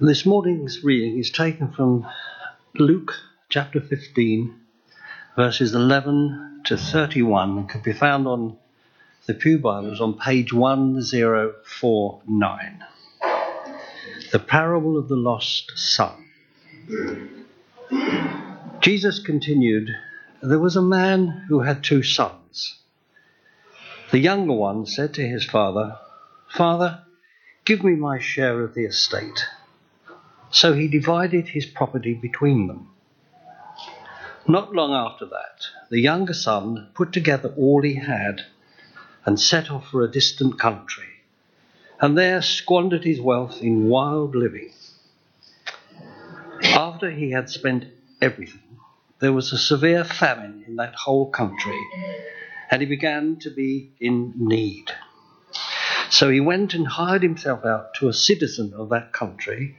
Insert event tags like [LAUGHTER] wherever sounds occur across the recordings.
This morning's reading is taken from Luke chapter 15, verses 11 to 31, and can be found on the Pew Bibles on page 1049. The parable of the lost son. Jesus continued, There was a man who had two sons. The younger one said to his father, Father, give me my share of the estate. So he divided his property between them. Not long after that, the younger son put together all he had and set off for a distant country, and there squandered his wealth in wild living. After he had spent everything, there was a severe famine in that whole country, and he began to be in need. So he went and hired himself out to a citizen of that country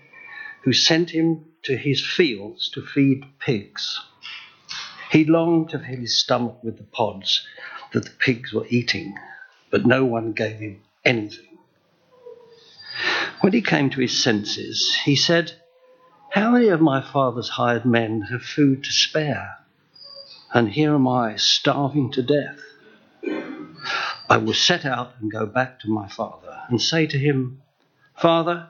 who sent him to his fields to feed pigs. He longed to fill his stomach with the pods that the pigs were eating, but no one gave him anything. When he came to his senses, he said, How many of my father's hired men have food to spare? And here am I, starving to death. I will set out and go back to my father and say to him, Father,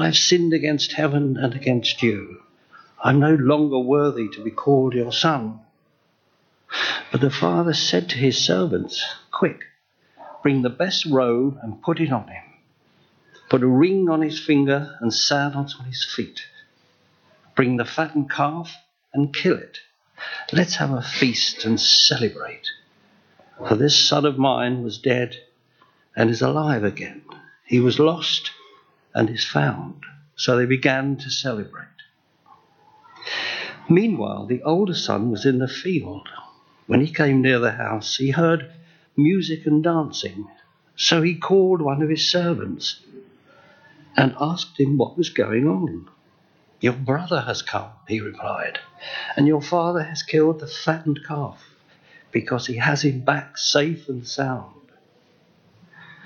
I have sinned against heaven and against you. I'm no longer worthy to be called your son. But the father said to his servants, Quick, bring the best robe and put it on him. Put a ring on his finger and sandals on his feet. Bring the fattened calf and kill it. Let's have a feast and celebrate. For this son of mine was dead and is alive again. He was lost and is found. So they began to celebrate. Meanwhile, the older son was in the field. When he came near the house, he heard music and dancing. So he called one of his servants and asked him what was going on. Your brother has come, he replied, and your father has killed the fattened calf because he has him back safe and sound.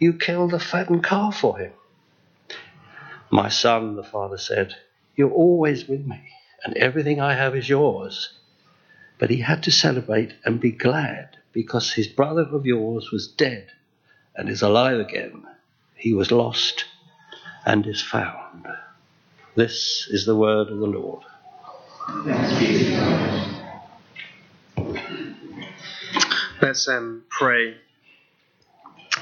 you killed the fattened calf for him. My son, the father said, You're always with me, and everything I have is yours. But he had to celebrate and be glad because his brother of yours was dead and is alive again. He was lost and is found. This is the word of the Lord. Let's um, pray.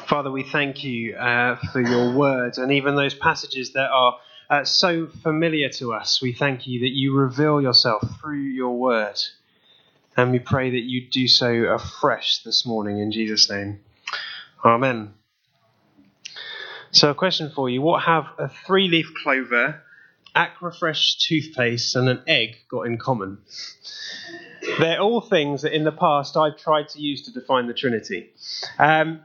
Father, we thank you uh, for your word and even those passages that are uh, so familiar to us. We thank you that you reveal yourself through your word. And we pray that you do so afresh this morning in Jesus' name. Amen. So, a question for you What have a three leaf clover, Aquafresh toothpaste, and an egg got in common? They're all things that in the past I've tried to use to define the Trinity. Um,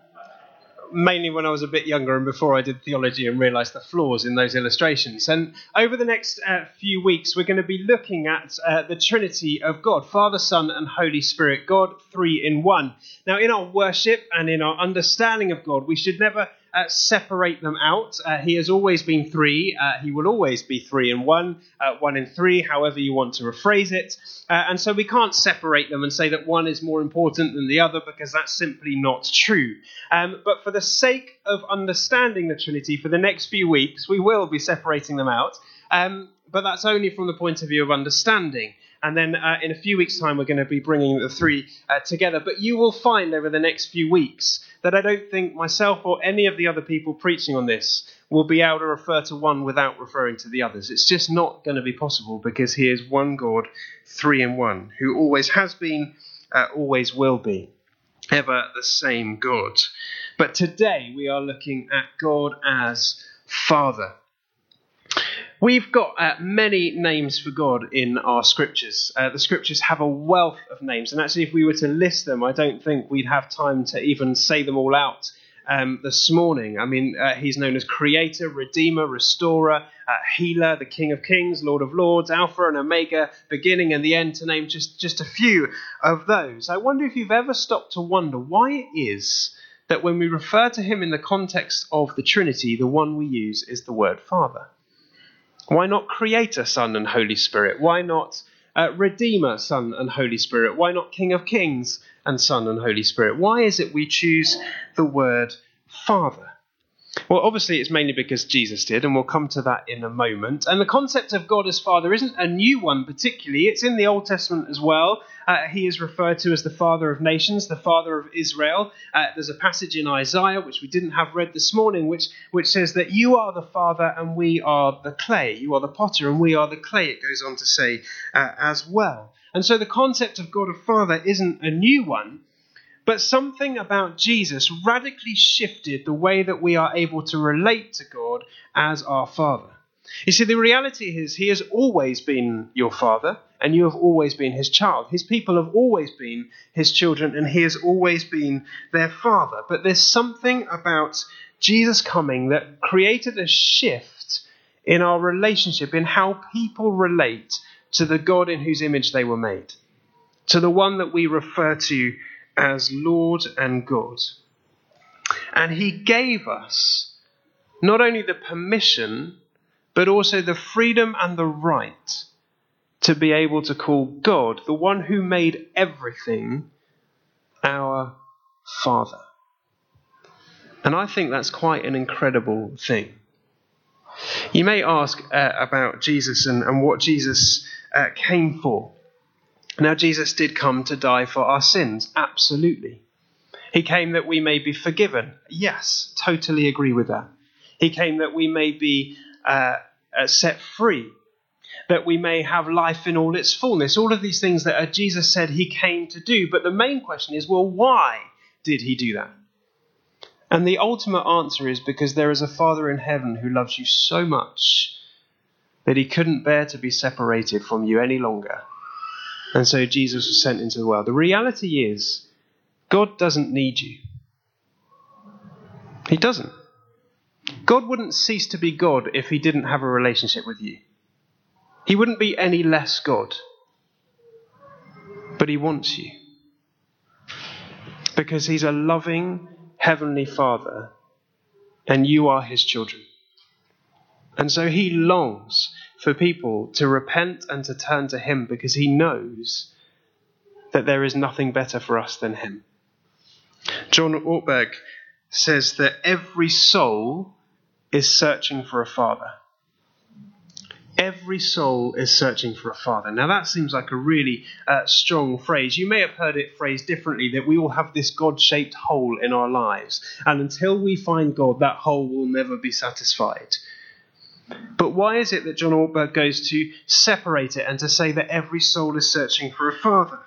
mainly when I was a bit younger and before I did theology and realised the flaws in those illustrations. And over the next uh, few weeks, we're going to be looking at uh, the Trinity of God Father, Son, and Holy Spirit, God three in one. Now, in our worship and in our understanding of God, we should never uh, separate them out. Uh, he has always been three. Uh, he will always be three in one, uh, one in three, however you want to rephrase it. Uh, and so we can't separate them and say that one is more important than the other because that's simply not true. Um, but for the sake of understanding the Trinity for the next few weeks, we will be separating them out. Um, but that's only from the point of view of understanding. And then uh, in a few weeks' time, we're going to be bringing the three uh, together. But you will find over the next few weeks that I don't think myself or any of the other people preaching on this will be able to refer to one without referring to the others. It's just not going to be possible because He is one God, three in one, who always has been, uh, always will be, ever the same God. But today we are looking at God as Father. We've got uh, many names for God in our scriptures. Uh, the scriptures have a wealth of names, and actually, if we were to list them, I don't think we'd have time to even say them all out um, this morning. I mean, uh, he's known as Creator, Redeemer, Restorer, uh, Healer, the King of Kings, Lord of Lords, Alpha and Omega, beginning and the end, to name just, just a few of those. I wonder if you've ever stopped to wonder why it is that when we refer to him in the context of the Trinity, the one we use is the word Father. Why not Creator, Son, and Holy Spirit? Why not uh, Redeemer, Son, and Holy Spirit? Why not King of Kings and Son and Holy Spirit? Why is it we choose the word Father? Well, obviously, it's mainly because Jesus did, and we'll come to that in a moment. And the concept of God as Father isn't a new one, particularly. It's in the Old Testament as well. Uh, he is referred to as the Father of nations, the Father of Israel. Uh, there's a passage in Isaiah, which we didn't have read this morning, which, which says that you are the Father and we are the clay. You are the potter and we are the clay, it goes on to say uh, as well. And so the concept of God of Father isn't a new one. But something about Jesus radically shifted the way that we are able to relate to God as our Father. You see, the reality is, He has always been your Father, and you have always been His child. His people have always been His children, and He has always been their Father. But there's something about Jesus coming that created a shift in our relationship, in how people relate to the God in whose image they were made, to the one that we refer to as Lord and God. And He gave us not only the permission, but also the freedom and the right to be able to call God, the one who made everything, our Father. And I think that's quite an incredible thing. You may ask uh, about Jesus and, and what Jesus uh, came for. Now, Jesus did come to die for our sins, absolutely. He came that we may be forgiven. Yes, totally agree with that. He came that we may be uh, uh, set free, that we may have life in all its fullness. All of these things that uh, Jesus said he came to do. But the main question is well, why did he do that? And the ultimate answer is because there is a Father in heaven who loves you so much that he couldn't bear to be separated from you any longer and so Jesus was sent into the world. The reality is, God doesn't need you. He doesn't. God wouldn't cease to be God if he didn't have a relationship with you. He wouldn't be any less God. But he wants you. Because he's a loving heavenly Father, and you are his children. And so he longs for people to repent and to turn to Him because He knows that there is nothing better for us than Him. John Ortberg says that every soul is searching for a father. Every soul is searching for a father. Now, that seems like a really uh, strong phrase. You may have heard it phrased differently that we all have this God shaped hole in our lives. And until we find God, that hole will never be satisfied. But why is it that John Ortberg goes to separate it and to say that every soul is searching for a father?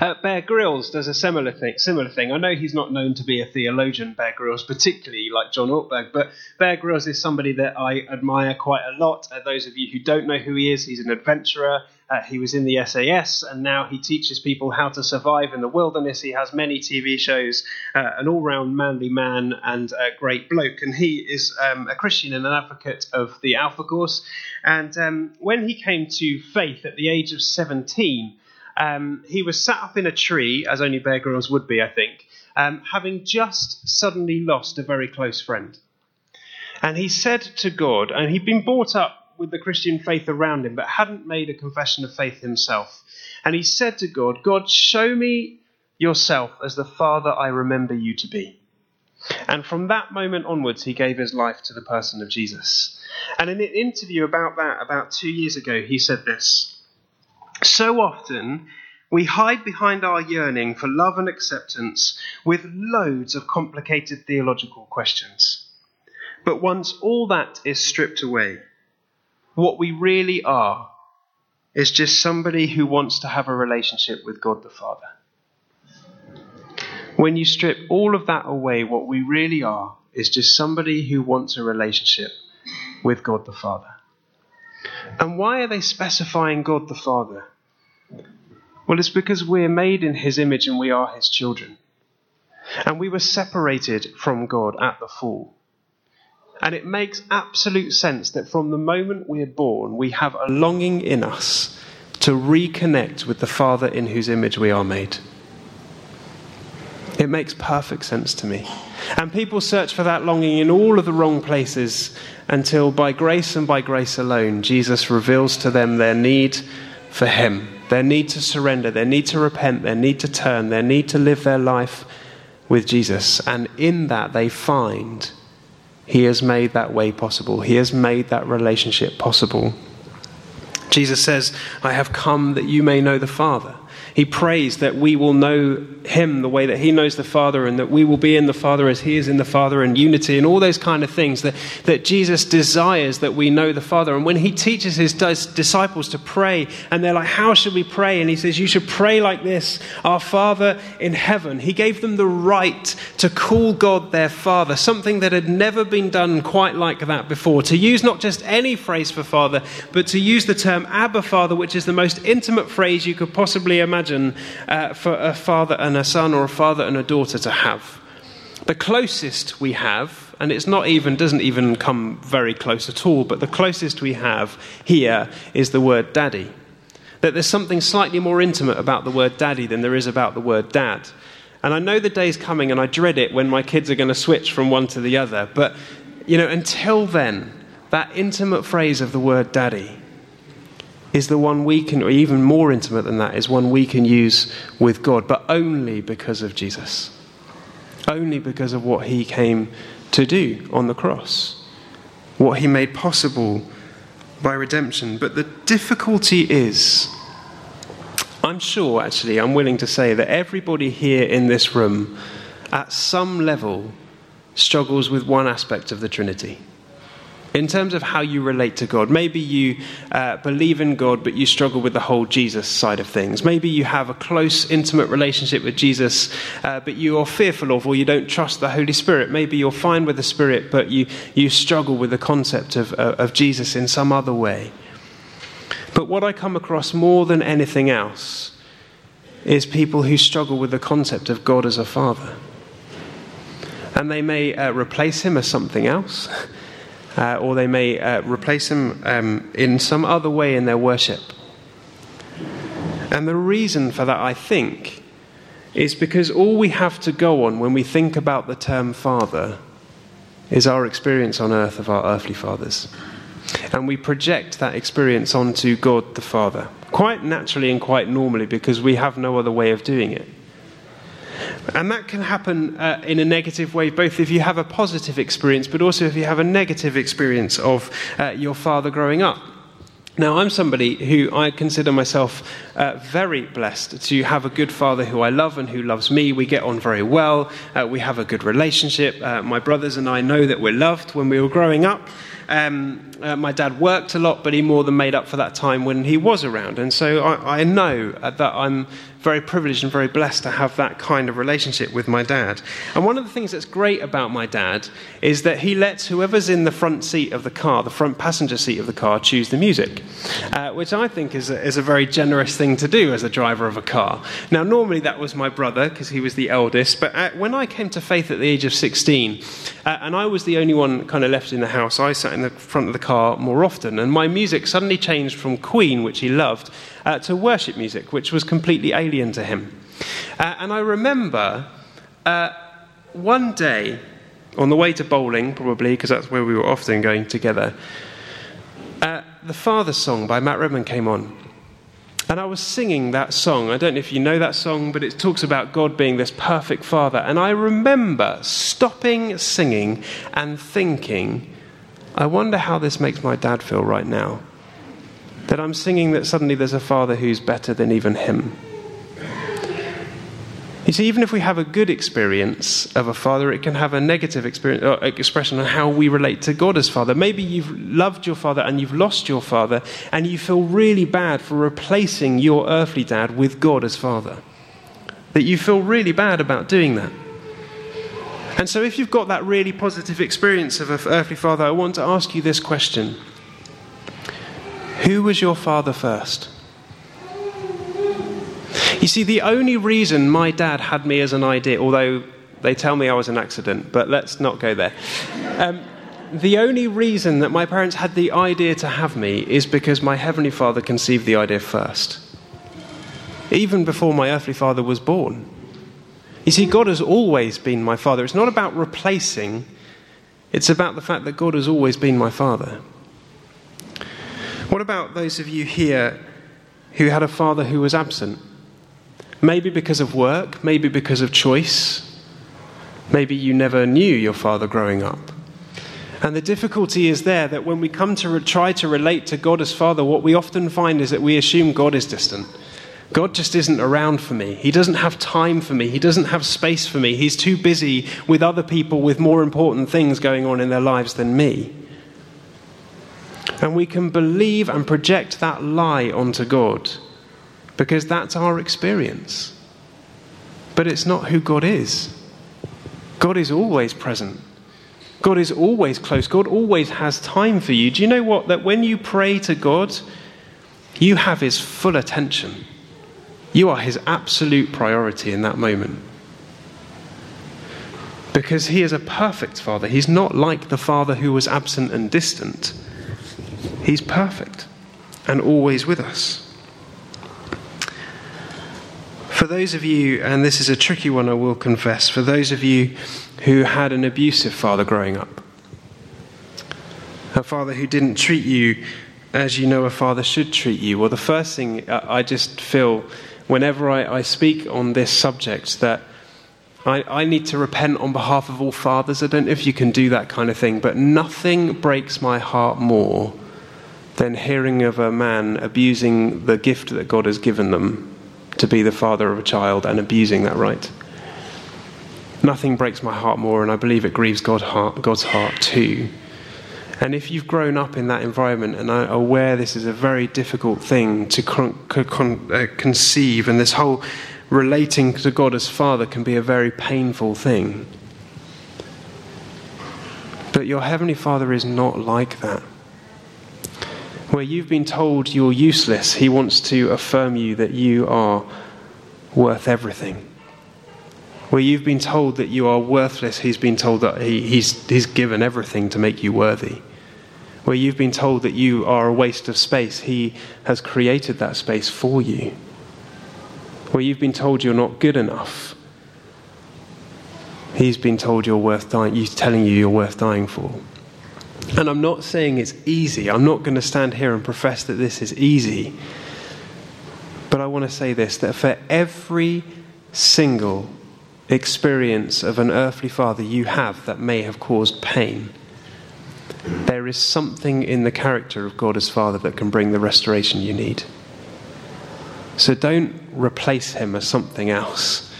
Uh, Bear Grylls does a similar thing, similar thing. I know he's not known to be a theologian, Bear Grylls, particularly like John Ortberg, but Bear Grylls is somebody that I admire quite a lot. Uh, those of you who don't know who he is, he's an adventurer. Uh, he was in the SAS, and now he teaches people how to survive in the wilderness. He has many TV shows, uh, an all-round manly man and a great bloke. And he is um, a Christian and an advocate of the Alpha Course. And um, when he came to faith at the age of 17, um, he was sat up in a tree, as only Bear Grylls would be, I think, um, having just suddenly lost a very close friend. And he said to God, and he'd been brought up with the Christian faith around him, but hadn't made a confession of faith himself. And he said to God, God, show me yourself as the Father I remember you to be. And from that moment onwards, he gave his life to the person of Jesus. And in an interview about that, about two years ago, he said this So often, we hide behind our yearning for love and acceptance with loads of complicated theological questions. But once all that is stripped away, what we really are is just somebody who wants to have a relationship with God the Father. When you strip all of that away, what we really are is just somebody who wants a relationship with God the Father. And why are they specifying God the Father? Well, it's because we're made in His image and we are His children. And we were separated from God at the fall. And it makes absolute sense that from the moment we're born, we have a longing in us to reconnect with the Father in whose image we are made. It makes perfect sense to me. And people search for that longing in all of the wrong places until, by grace and by grace alone, Jesus reveals to them their need for Him, their need to surrender, their need to repent, their need to turn, their need to live their life with Jesus. And in that, they find he has made that way possible. He has made that relationship possible. Jesus says, I have come that you may know the Father. He prays that we will know him the way that he knows the Father and that we will be in the Father as he is in the Father and unity and all those kind of things that, that Jesus desires that we know the Father. And when he teaches his disciples to pray and they're like, How should we pray? And he says, You should pray like this Our Father in heaven. He gave them the right to call God their Father, something that had never been done quite like that before. To use not just any phrase for Father, but to use the term Abba Father, which is the most intimate phrase you could possibly imagine imagine uh, for a father and a son or a father and a daughter to have. The closest we have, and it's not even, doesn't even come very close at all, but the closest we have here is the word daddy. That there's something slightly more intimate about the word daddy than there is about the word dad. And I know the day's coming, and I dread it when my kids are going to switch from one to the other. But, you know, until then, that intimate phrase of the word daddy is the one we can, or even more intimate than that, is one we can use with God, but only because of Jesus. Only because of what he came to do on the cross, what he made possible by redemption. But the difficulty is, I'm sure, actually, I'm willing to say that everybody here in this room, at some level, struggles with one aspect of the Trinity in terms of how you relate to God. Maybe you uh, believe in God, but you struggle with the whole Jesus side of things. Maybe you have a close, intimate relationship with Jesus, uh, but you are fearful of or you don't trust the Holy Spirit. Maybe you're fine with the Spirit, but you, you struggle with the concept of, uh, of Jesus in some other way. But what I come across more than anything else is people who struggle with the concept of God as a father. And they may uh, replace him as something else. [LAUGHS] uh, or they may uh, replace him um, in some other way in their worship. And the reason for that, I think, is because all we have to go on when we think about the term father is our experience on earth of our earthly fathers. And we project that experience onto God the Father, quite naturally and quite normally because we have no other way of doing it. And that can happen uh, in a negative way, both if you have a positive experience, but also if you have a negative experience of uh, your father growing up. Now, I'm somebody who I consider myself uh, very blessed to have a good father who I love and who loves me. We get on very well. Uh, we have a good relationship. Uh, my brothers and I know that we're loved when we were growing up. Um, uh, my dad worked a lot, but he more than made up for that time when he was around. And so I, I know that I'm very privileged and very blessed to have that kind of relationship with my dad. And one of the things that's great about my dad is that he lets whoever's in the front seat of the car, the front passenger seat of the car, choose the music, uh, which I think is a, is a very generous thing to do as a driver of a car. Now, normally that was my brother because he was the eldest, but uh, when I came to faith at the age of 16, uh, and I was the only one kind of left in the house, I sat in the front of the car more often, and my music suddenly changed from Queen, which he loved, uh, to worship music, which was completely alien to him. Uh, and I remember uh, one day, on the way to bowling, probably, because that's where we were often going together, uh, the Father song by Matt Redman came on. And I was singing that song. I don't know if you know that song, but it talks about God being this perfect Father. And I remember stopping singing and thinking, I wonder how this makes my dad feel right now. That I'm singing that suddenly there's a father who's better than even him. You see, even if we have a good experience of a father, it can have a negative experience, uh, expression on how we relate to God as father. Maybe you've loved your father and you've lost your father, and you feel really bad for replacing your earthly dad with God as father. That you feel really bad about doing that. And so, if you've got that really positive experience of an earthly father, I want to ask you this question Who was your father first? You see, the only reason my dad had me as an idea, although they tell me I was an accident, but let's not go there. Um, the only reason that my parents had the idea to have me is because my Heavenly Father conceived the idea first, even before my earthly father was born. You see, God has always been my Father. It's not about replacing, it's about the fact that God has always been my Father. What about those of you here who had a father who was absent? Maybe because of work, maybe because of choice. Maybe you never knew your father growing up. And the difficulty is there that when we come to re- try to relate to God as Father, what we often find is that we assume God is distant. God just isn't around for me. He doesn't have time for me. He doesn't have space for me. He's too busy with other people with more important things going on in their lives than me. And we can believe and project that lie onto God because that's our experience. But it's not who God is. God is always present. God is always close. God always has time for you. Do you know what? That when you pray to God, you have His full attention. You are His absolute priority in that moment. Because He is a perfect Father. He's not like the Father who was absent and distant. He's perfect and always with us. For those of you, and this is a tricky one, I will confess, for those of you who had an abusive father growing up, a father who didn't treat you as you know a father should treat you, well, the first thing I just feel whenever I, I speak on this subject that I, I, need to repent on behalf of all fathers. I don't know if you can do that kind of thing, but nothing breaks my heart more than hearing of a man abusing the gift that God has given them to be the father of a child and abusing that right. Nothing breaks my heart more, and I believe it grieves God heart, God's heart too. And if you've grown up in that environment and are aware this is a very difficult thing to con- con- uh, conceive, and this whole relating to God as Father can be a very painful thing. But your Heavenly Father is not like that where you've been told you're useless, He wants to affirm you that you are worth everything. Where you've been told that you are worthless, He's been told that he, he's, he's given everything to make you worthy. Where you've been told that you are a waste of space, He has created that space for you. Where you've been told you're not good enough, He's been told you're worth dying, He's telling you you're worth dying for. And I'm not saying it's easy. I'm not going to stand here and profess that this is easy. But I want to say this that for every single experience of an earthly father you have that may have caused pain, there is something in the character of God as Father that can bring the restoration you need. So don't replace him as something else.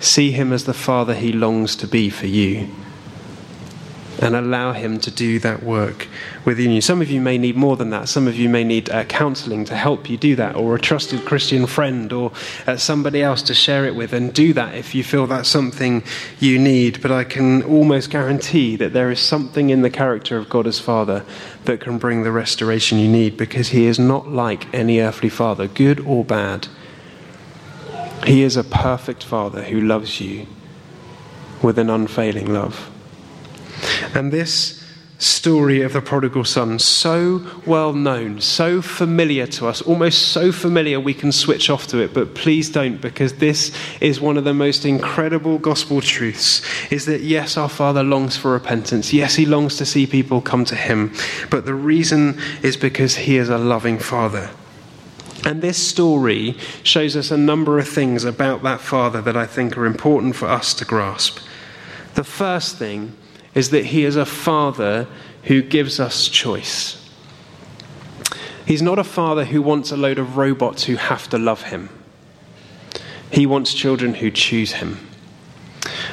See him as the Father he longs to be for you and allow Him to do that work within you. Some of you may need more than that. Some of you may need uh, counseling to help you do that, or a trusted Christian friend, or uh, somebody else to share it with, and do that if you feel that's something you need. But I can almost guarantee that there is something in the character of God as Father that can bring the restoration you need because He is not like any earthly father, good or bad. He is a perfect Father who loves you with an unfailing love. And this story of the prodigal son, so well known, so familiar to us, almost so familiar we can switch off to it, but please don't, because this is one of the most incredible gospel truths is that yes, our Father longs for repentance. Yes, he longs to see people come to him, but the reason is because he is a loving Father. And this story shows us a number of things about that Father that I think are important for us to grasp. The first thing is that he is a father who gives us choice. He's not a father who wants a load of robots who have to love him. He wants children who choose him.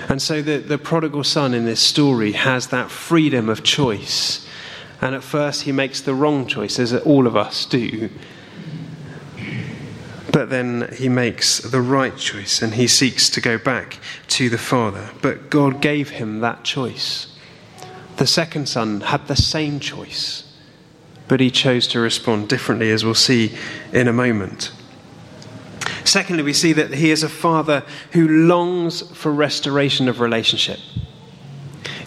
And so the, the prodigal son in this story has that freedom of choice. And at first he makes the wrong choice, as all of us do. But then he makes the right choice and he seeks to go back to the Father. But God gave him that choice. The second son had the same choice, but he chose to respond differently, as we'll see in a moment. Secondly, we see that he is a father who longs for restoration of relationship.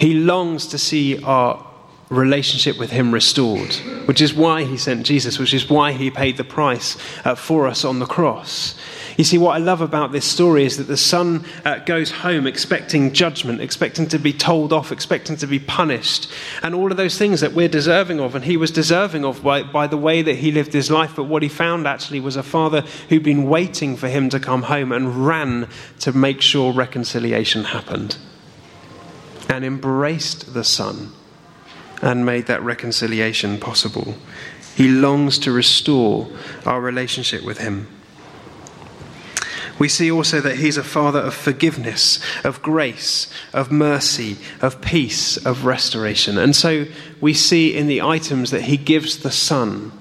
He longs to see our relationship with him restored, which is why he sent Jesus, which is why he paid the price uh, for us on the cross. You see, what I love about this story is that the son uh, goes home expecting judgment, expecting to be told off, expecting to be punished, and all of those things that we're deserving of, and he was deserving of by, by the way that he lived his life. But what he found actually was a father who'd been waiting for him to come home and ran to make sure reconciliation happened and embraced the son and made that reconciliation possible. He longs to restore our relationship with him. We see also that he's a father of forgiveness, of grace, of mercy, of peace, of restoration. And so we see in the items that he gives the Son.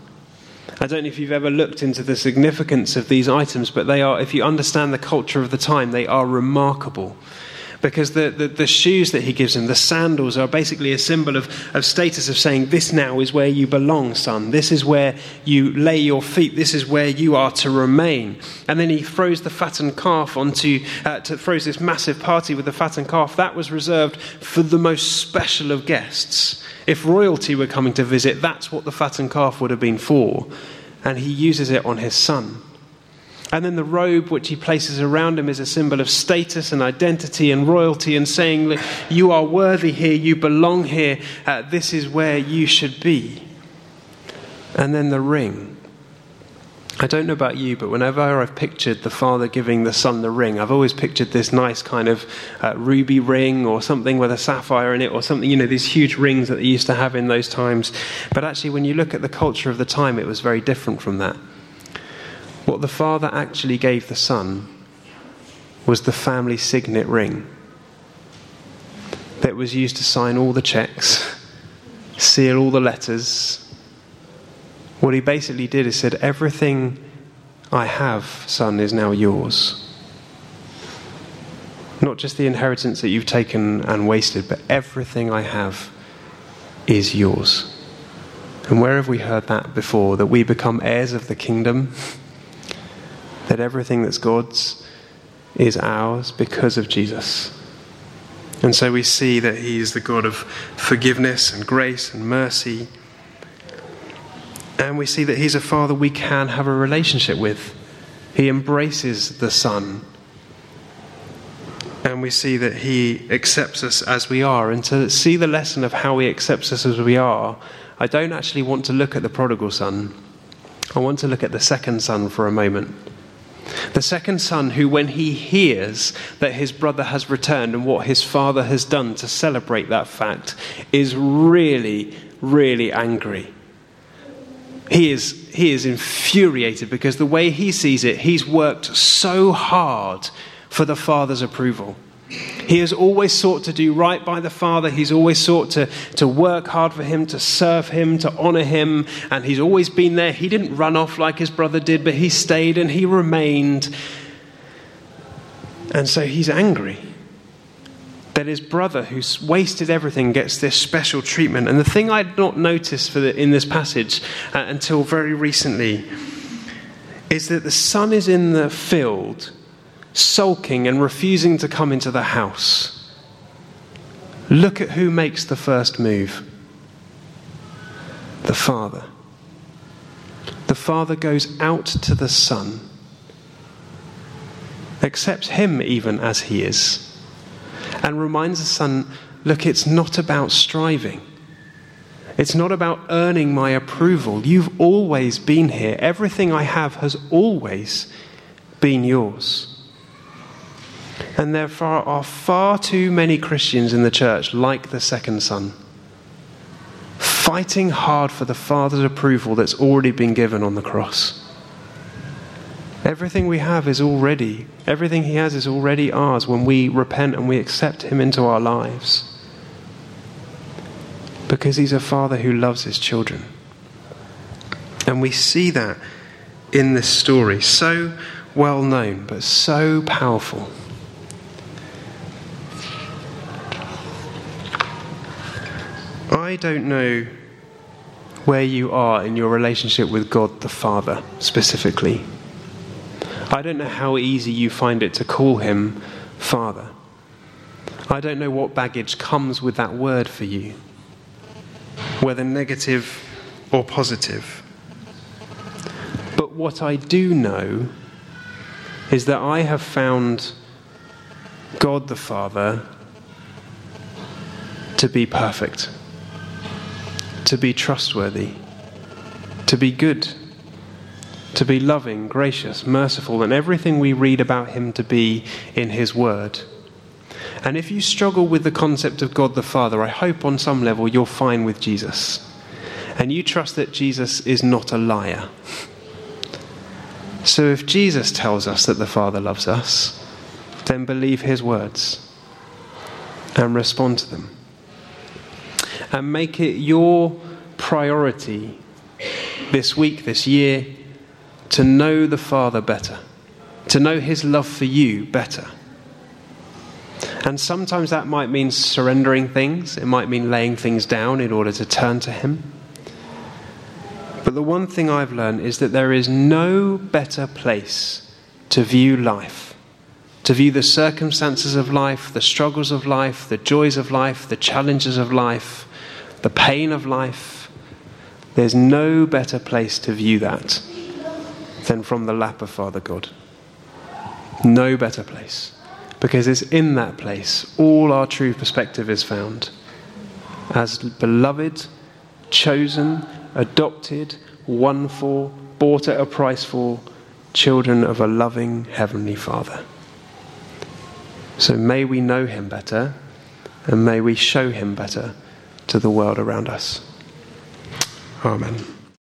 I don't know if you've ever looked into the significance of these items, but they are, if you understand the culture of the time, they are remarkable because the, the, the, shoes that he gives him, the sandals, are basically a symbol of, of status of saying, This now is where you belong, son. This is where you lay your feet. This is where you are to remain. And then he throws the fattened calf onto, uh, to, throws this massive party with the fattened calf. That was reserved for the most special of guests. If royalty were coming to visit, that's what the fattened calf would have been for. And he uses it on his son. And then the robe which he places around him is a symbol of status and identity and royalty, and saying, You are worthy here, you belong here, uh, this is where you should be. And then the ring. I don't know about you, but whenever I've pictured the father giving the son the ring, I've always pictured this nice kind of uh, ruby ring or something with a sapphire in it or something, you know, these huge rings that they used to have in those times. But actually, when you look at the culture of the time, it was very different from that. What the Father actually gave the Son was the family signet ring that was used to sign all the checks, [LAUGHS] seal all the letters. What he basically did is said, Everything I have, son, is now yours. Not just the inheritance that you've taken and wasted, but everything I have is yours. And where have we heard that before? That we become heirs of the kingdom? [LAUGHS] that everything that's God's is ours because of Jesus. And so we see that He is the God of forgiveness and grace and mercy. And we see that He's a Father we can have a relationship with. He embraces the Son. And we see that He accepts us as we are. And to see the lesson of how He accepts us as we are, I don't actually want to look at the prodigal son. I want to look at the second son for a moment. The second son, who, when he hears that his brother has returned and what his father has done to celebrate that fact, is really, really angry. He is, he is infuriated because the way he sees it, he's worked so hard for the father's approval. He has always sought to do right by the Father. He's always sought to, to work hard for Him, to serve Him, to honor Him. And He's always been there. He didn't run off like his brother did, but he stayed and he remained. And so he's angry that his brother, who's wasted everything, gets this special treatment. And the thing I'd not noticed the, in this passage uh, until very recently is that the son is in the field sulking and refusing to come into the house. Look at who makes the first move the Father. The Father goes out to the Son, accepts him even as he is, and reminds the Son look, it's not about striving. It's not about earning my approval. You've always been here. Everything I have has always been yours. And there are far too many Christians in the church like the second son. fighting hard for the Father's approval that's already been given on the cross. Everything we have is already, everything He has is already ours when we repent and we accept Him into our lives. Because He's a Father who loves His children. And we see that in this story, so well known, but so powerful. I don't know where you are in your relationship with God the Father specifically. I don't know how easy you find it to call him Father. I don't know what baggage comes with that word for you, whether negative or positive. But what I do know is that I have found God the Father to be perfect to be trustworthy, to be good, to be loving, gracious, merciful, and everything we read about him to be in his word. And if you struggle with the concept of God the Father, I hope on some level you're fine with Jesus. And you trust that Jesus is not a liar. So if Jesus tells us that the Father loves us, then believe his words and respond to them and make it your priority this week, this year, to know the Father better, to know His love for you better. And sometimes that might mean surrendering things, it might mean laying things down in order to turn to Him. But the one thing I've learned is that there is no better place to view life, to view the circumstances of life, the struggles of life, the joys of life, the challenges of life, the pain of life, there's no better place to view that than from the lap of Father God. No better place. Because it's in that place all our true perspective is found. As beloved, chosen, adopted, won for, bought at a price for, children of a loving Heavenly Father. So may we know Him better and may we show Him better to the world around us. Amen.